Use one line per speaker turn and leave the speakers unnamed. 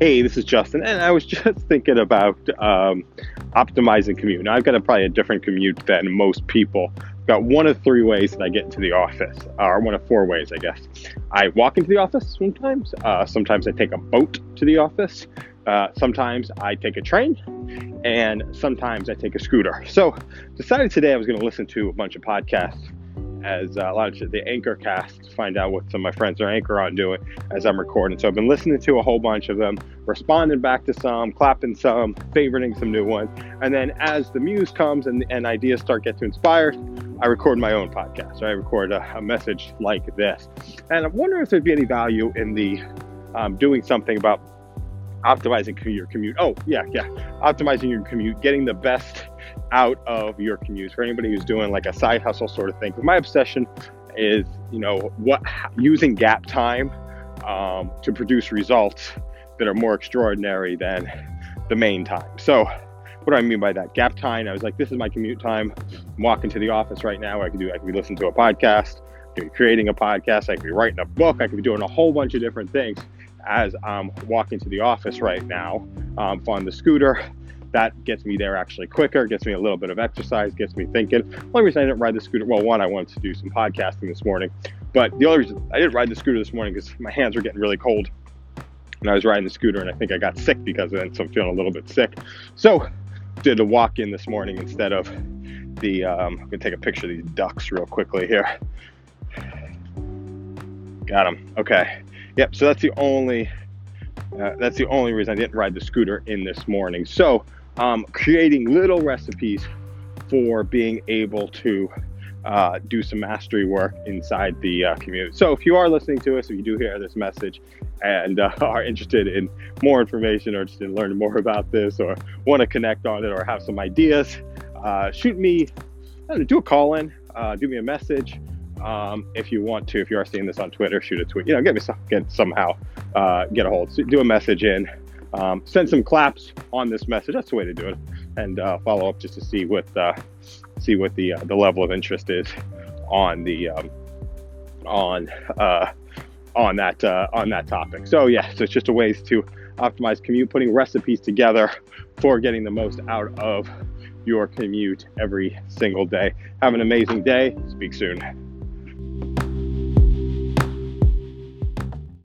Hey, this is Justin, and I was just thinking about um, optimizing commute. Now, I've got a, probably a different commute than most people. I've got one of three ways that I get into the office, or one of four ways, I guess. I walk into the office sometimes. Uh, sometimes I take a boat to the office. Uh, sometimes I take a train, and sometimes I take a scooter. So, decided today I was going to listen to a bunch of podcasts as uh, a lot of the anchor cast find out what some of my friends are anchor on doing as I'm recording. So I've been listening to a whole bunch of them, responding back to some, clapping some, favoriting some new ones. And then as the muse comes and, and ideas start getting inspired, I record my own podcast. I record a, a, message like this. And I'm wondering if there'd be any value in the um, doing something about optimizing your commute. Oh, yeah, yeah. Optimizing your commute, getting the best out of your commute for anybody who's doing like a side hustle sort of thing. My obsession is, you know, what using gap time um, to produce results that are more extraordinary than the main time. So, what do I mean by that? Gap time. I was like, this is my commute time. I'm walking to the office right now. I could do. I could be listening to a podcast. I could be creating a podcast. I could be writing a book. I could be doing a whole bunch of different things as I'm walking to the office right now um, on the scooter that gets me there actually quicker, gets me a little bit of exercise, gets me thinking. The only reason I didn't ride the scooter, well, one, I wanted to do some podcasting this morning, but the other reason I didn't ride the scooter this morning because my hands were getting really cold. And I was riding the scooter and I think I got sick because of it, so I'm feeling a little bit sick. So did a walk in this morning instead of the, um, I'm gonna take a picture of these ducks real quickly here. Got them, okay. Yep, so that's the only, uh, that's the only reason I didn't ride the scooter in this morning. So um, creating little recipes for being able to uh, do some mastery work inside the uh, community. So if you are listening to us, if you do hear this message and uh, are interested in more information or just in learning more about this or want to connect on it or have some ideas, uh, shoot me, know, do a call in, uh, do me a message. Um, if you want to, if you are seeing this on Twitter, shoot a tweet. You know, get me some, get somehow uh, get a hold. So do a message in um, send some claps on this message. That's the way to do it, and uh, follow up just to see what uh, see what the uh, the level of interest is on the um, on uh, on that uh, on that topic. So yeah, so it's just a ways to optimize commute, putting recipes together for getting the most out of your commute every single day. Have an amazing day. Speak soon.